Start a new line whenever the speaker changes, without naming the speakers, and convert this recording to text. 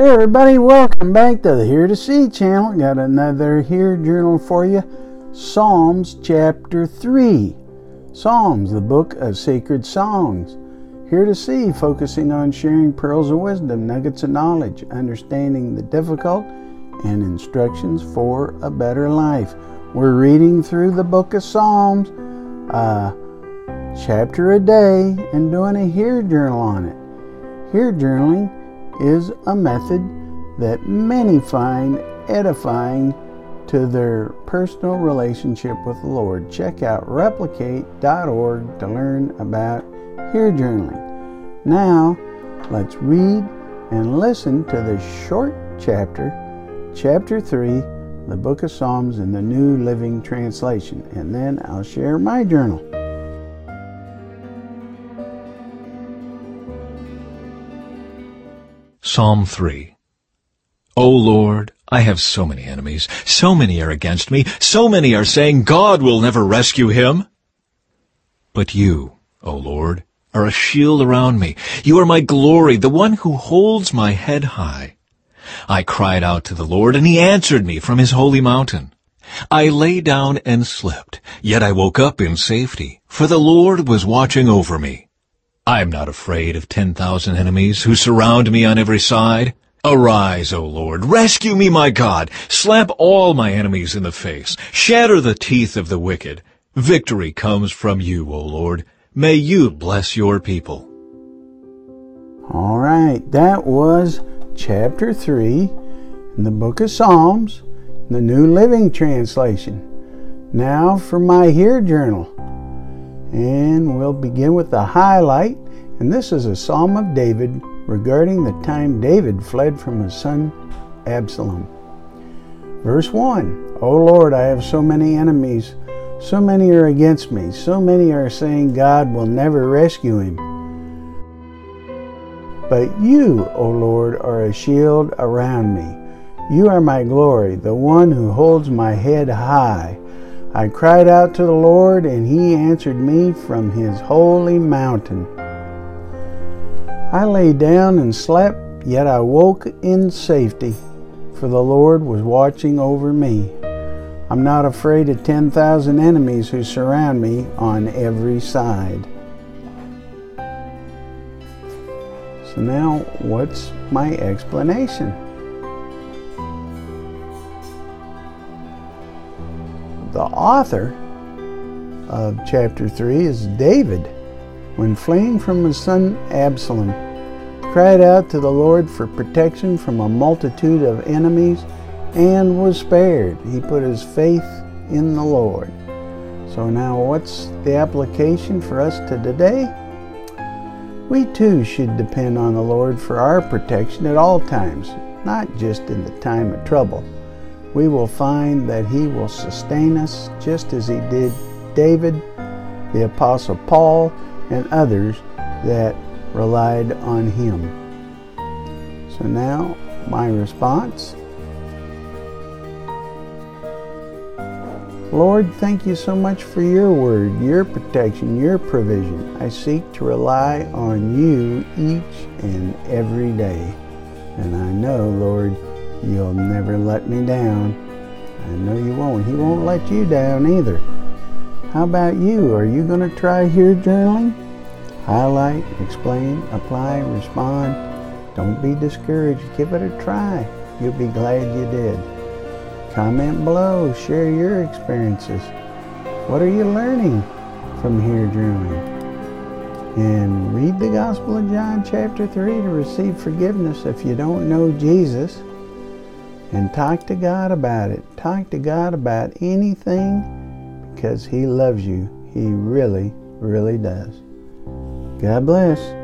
Hey everybody, welcome back to the Hear2See channel. Got another HEAR journal for you. Psalms chapter 3. Psalms, the book of sacred songs. Hear2See, focusing on sharing pearls of wisdom, nuggets of knowledge, understanding the difficult, and instructions for a better life. We're reading through the book of Psalms, chapter a day, and doing a HEAR journal on it. HEAR journaling is a method that many find edifying to their personal relationship with the Lord. Check out replicate.org to learn about HEAR journaling. Now, let's read and listen to the short chapter, chapter 3, the book of Psalms in the New Living Translation, and then I'll share my journal.
Psalm 3 O Lord, I have so many enemies. So many are against me. So many are saying, God will never rescue him. But you, O Lord, are a shield around me. You are my glory, the one who holds my head high. I cried out to the Lord, and he answered me from his holy mountain. I lay down and slept, yet I woke up in safety, for the Lord was watching over me. I am not afraid of ten thousand enemies who surround me on every side. Arise, O Lord, rescue me, my God. Slap all my enemies in the face. Shatter the teeth of the wicked. Victory comes from you, O Lord. May you bless your people.
All right, that was chapter 3 in the book of Psalms, the New Living Translation. Now for my HEAR Journal. And we'll begin with the highlight. And this is a Psalm of David regarding the time David fled from his son Absalom. Verse 1 O Lord, I have so many enemies. So many are against me. So many are saying God will never rescue him. But you, O Lord, are a shield around me. You are my glory, the one who holds my head high. I cried out to the Lord, and he answered me from his holy mountain. I lay down and slept, yet I woke in safety, for the Lord was watching over me. I'm not afraid of 10,000 enemies who surround me on every side. So, now what's my explanation? Author of chapter 3 is David. When fleeing from his son Absalom, cried out to the Lord for protection from a multitude of enemies and was spared. He put his faith in the Lord. So now what's the application for us to today? We too should depend on the Lord for our protection at all times, not just in the time of trouble we will find that He will sustain us just as He did David, the Apostle Paul, and others that relied on Him. So now, my response Lord, thank you so much for your word, your protection, your provision. I seek to rely on you each and every day. And I know, Lord, You'll never let me down. I know you won't. He won't let you down either. How about you? Are you going to try HEAR journaling? Highlight, explain, apply, respond. Don't be discouraged. Give it a try. You'll be glad you did. Comment below. Share your experiences. What are you learning from HEAR journaling? And read the Gospel of John, chapter 3, to receive forgiveness if you don't know Jesus and talk to God about it. Talk to God about anything because He loves you. He really, really does. God bless.